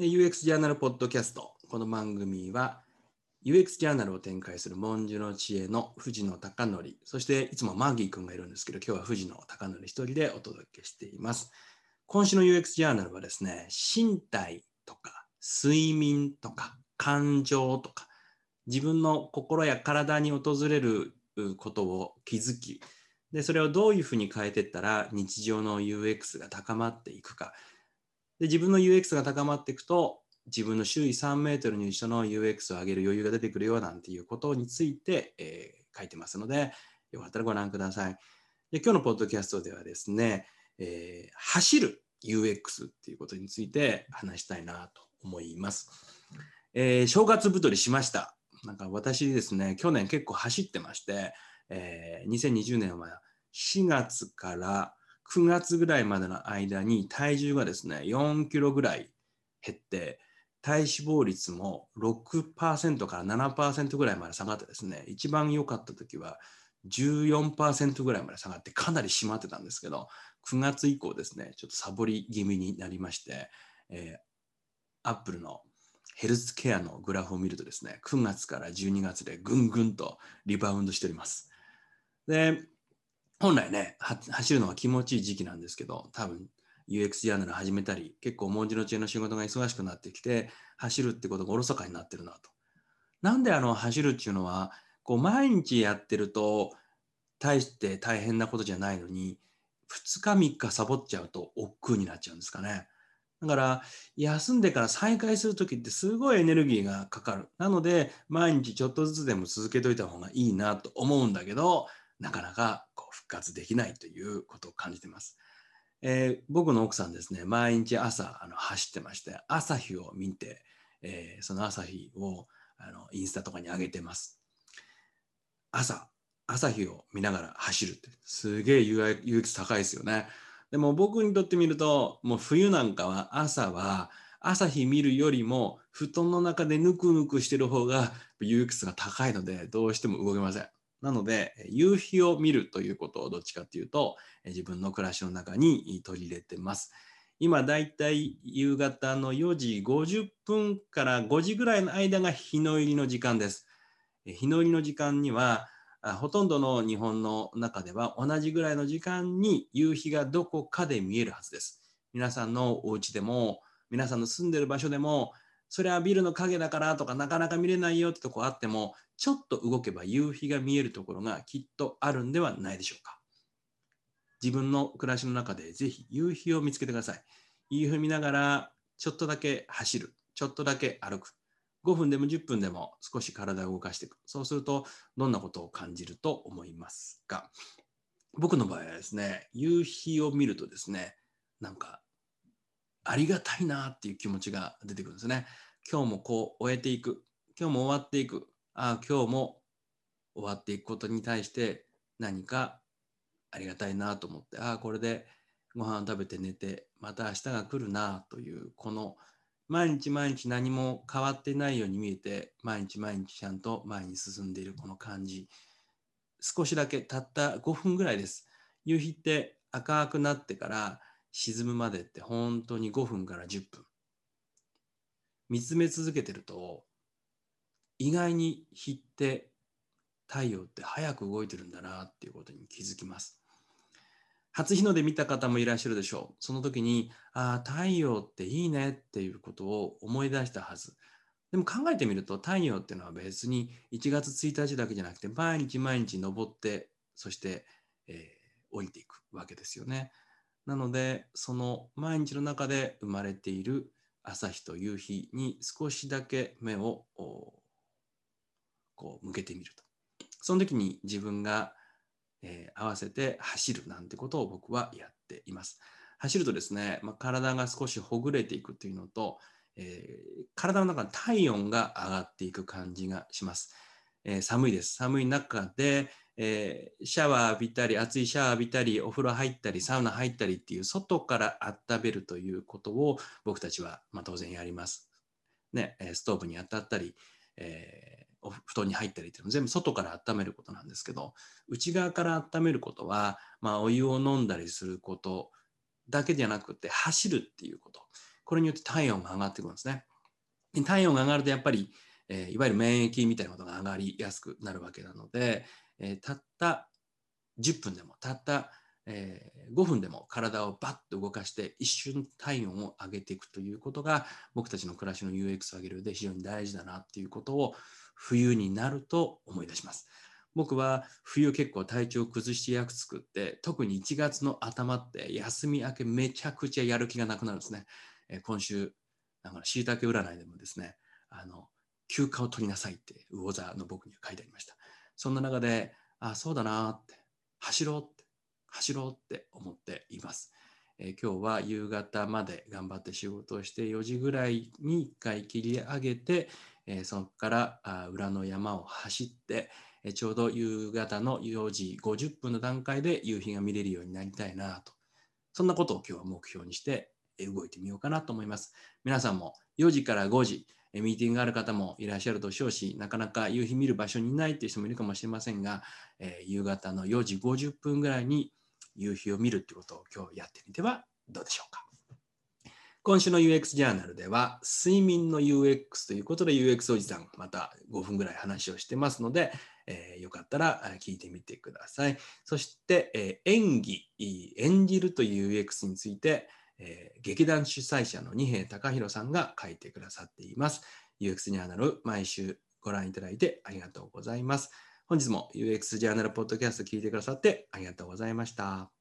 UX ジャーナルポッドキャスト。この番組は UX ジャーナルを展開する文殊の知恵の藤野貴則、そしていつもマーギー君がいるんですけど、今日は藤野貴則一人でお届けしています。今週の UX ジャーナルはですね、身体とか睡眠とか感情とか自分の心や体に訪れることを気づき、でそれをどういうふうに変えていったら日常の UX が高まっていくか。で自分の UX が高まっていくと自分の周囲3メートルに一緒の UX を上げる余裕が出てくるよなんていうことについて、えー、書いてますので、よかったらご覧ください。で今日のポッドキャストではですね、えー、走る UX っていうことについて話したいなと思います。えー、正月太りしました。なんか私ですね、去年結構走ってまして、えー、2020年は4月から9月ぐらいまでの間に体重がですね、4キロぐらい減って、体脂肪率も6%から7%ぐらいまで下がってですね、一番良かった時は14%ぐらいまで下がってかなり締まってたんですけど、9月以降ですね、ちょっとサボり気味になりまして、えー、アップルのヘルスケアのグラフを見るとですね、9月から12月でぐんぐんとリバウンドしております。で、本来ね、走るのは気持ちいい時期なんですけど、多分 UX ジャーナル始めたり、結構文字の知恵の仕事が忙しくなってきて、走るってことがおろそかになってるなと。なんであの走るっていうのは、こう毎日やってると、大して大変なことじゃないのに、2日3日サボっちゃうと億劫になっちゃうんですかね。だから休んでから再開する時ってすごいエネルギーがかかる。なので毎日ちょっとずつでも続けといた方がいいなと思うんだけどなかなかこう復活できないということを感じています。えー、僕の奥さんですね毎日朝あの走ってまして朝日を見て、えー、その朝日をあのインスタとかに上げてます。朝朝日を見ながら走るってすげえ勇気高いですよね。でも僕にとってみると、もう冬なんかは朝は朝日見るよりも布団の中でぬくぬくしてる方が有機質が高いのでどうしても動けません。なので夕日を見るということをどっちかっていうと自分の暮らしの中に取り入れてます。今だいたい夕方の4時50分から5時ぐらいの間が日の入りの時間です。日の入りの時間にはほとんどの日本の中では同じぐらいの時間に夕日がどこかで見えるはずです。皆さんのお家でも、皆さんの住んでる場所でも、それはビルの影だからとかなかなか見れないよってとこあっても、ちょっと動けば夕日が見えるところがきっとあるんではないでしょうか。自分の暮らしの中でぜひ夕日を見つけてください。夕日見ながらちょっとだけ走る、ちょっとだけ歩く。5分でも10分でも少し体を動かしていく。そうすると、どんなことを感じると思いますか？僕の場合はですね、夕日を見るとですね、なんか、ありがたいなっていう気持ちが出てくるんですね。今日もこう終えていく。今日も終わっていく。ああ、今日も終わっていくことに対して何かありがたいなと思って、ああ、これでご飯食べて寝て、また明日が来るなという、この毎日毎日何も変わってないように見えて、毎日毎日ちゃんと前に進んでいるこの感じ。少しだけたった5分ぐらいです。夕日って赤くなってから沈むまでって本当に5分から10分。見つめ続けてると、意外に日って太陽って早く動いてるんだなっていうことに気づきます。初日の出見た方もいらっしゃるでしょう。その時に、ああ、太陽っていいねっていうことを思い出したはず。でも考えてみると、太陽っていうのは別に1月1日だけじゃなくて、毎日毎日昇って、そして、えー、降りていくわけですよね。なので、その毎日の中で生まれている朝日と夕日に少しだけ目をこう向けてみると。その時に自分がえー、合わせて走るなんてことを僕はやっています。走るとですね、まあ、体が少しほぐれていくというのと、えー、体の中の体温が上がっていく感じがします。えー、寒いです。寒い中で、えー、シャワー浴びたり、熱いシャワー浴びたり、お風呂入ったり、サウナ入ったりっていう外から温めるということを僕たちは、まあ、当然やります。ね、ストーブに当たったり、えお布団に入ったりっていうの全部外から温めることなんですけど内側から温めることは、まあ、お湯を飲んだりすることだけじゃなくて走るっていうことこれによって体温が上がってくるんですね。体温が上がるとやっぱり、えー、いわゆる免疫みたいなことが上がりやすくなるわけなので、えー、たった10分でもたった、えー、5分でも体をバッと動かして一瞬体温を上げていくということが僕たちの暮らしの UX を上げる上で非常に大事だなっていうことを冬になると思い出します。僕は冬結構体調崩して役作って特に1月の頭って休み明けめちゃくちゃやる気がなくなるんですね。えー、今週だからしいたけ占いでもですねあの休暇を取りなさいって魚座の僕には書いてありました。そんな中であそうだなって走ろうって走ろうって思っています。えー、今日は夕方まで頑張って仕事をして4時ぐらいに1回切り上げて、えー、そこからあ裏の山を走って、えー、ちょうど夕方の4時50分の段階で夕日が見れるようになりたいなとそんなことを今日は目標にして動いてみようかなと思います。皆さんも4時から5時ミーティングがある方もいらっしゃるでしょうし、なかなか夕日見る場所にいないという人もいるかもしれませんが、え、夕方の4時50分ぐらいに夕日を見るということを今日やってみてはどうでしょうか。今週の UX ジャーナルでは、睡眠の UX ということで UX おじさん、また5分ぐらい話をしてますので、えー、よかったら聞いてみてください。そして、えー、演技、演じるという UX について、えー、劇団主催者の二平隆弘さんが書いてくださっています。UX ジャーナル毎週ご覧いただいてありがとうございます。本日も UX ジャーナルポッドキャスト聞いてくださってありがとうございました。